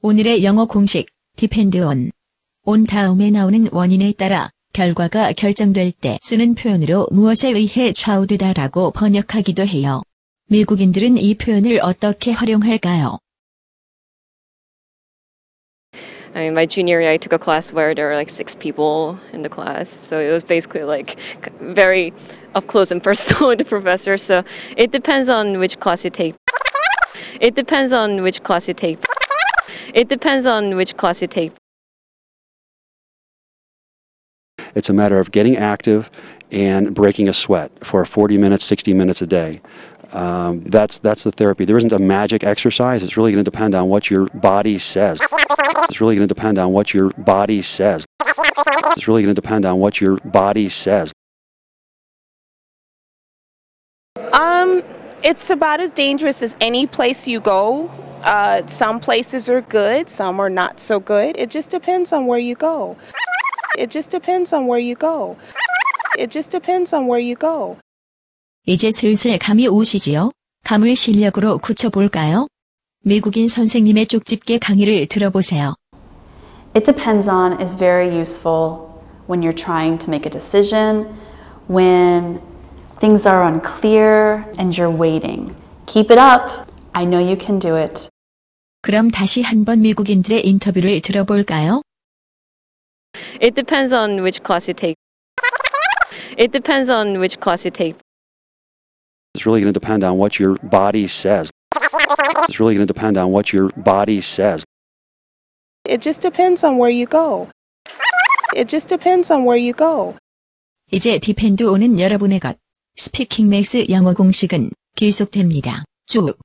오늘의 영어 공식 depend on 온 다음에 나오는 원인에 따라 결과가 결정될 때 쓰는 표현으로 무엇에 의해 좌우되다라고 번역하기도 해요. 미국인들은 이 표현을 어떻게 활용할까요? I mean, my junior year, I took a class where there were like six people in the class. So it was basically like very up close and personal with the professor. So it depends on which class you take. It depends on which class you take. It depends on which class you take. It's a matter of getting active and breaking a sweat for 40 minutes, 60 minutes a day. Um, that's that's the therapy. There isn't a magic exercise. It's really going to depend on what your body says. It's really going to depend on what your body says. It's really going to depend on what your body says. Um, it's about as dangerous as any place you go. Uh, some places are good, some are not so good. It just depends on where you go. It just depends on where you go. It just depends on where you go. 이제 슬슬 감이 오시지요? 감을 실력으로 굳혀볼까요? 미국인 선생님의 쪽집게 강의를 들어보세요. It depends on is very useful when you're trying to make a decision, when things are unclear and you're waiting. Keep it up. I know you can do it. 그럼 다시 한번 미국인들의 인터뷰를 들어볼까요? It depends on which class you take. It depends on which class you take. It's really going to depend on what your body says. It's really going to depend on what your body says. It just depends on where you go. It just depends on where you go. 이제 디펜드 오는 여러분의 것. 스피킹 맥스 영어 공식은 계속됩니다. 쭉.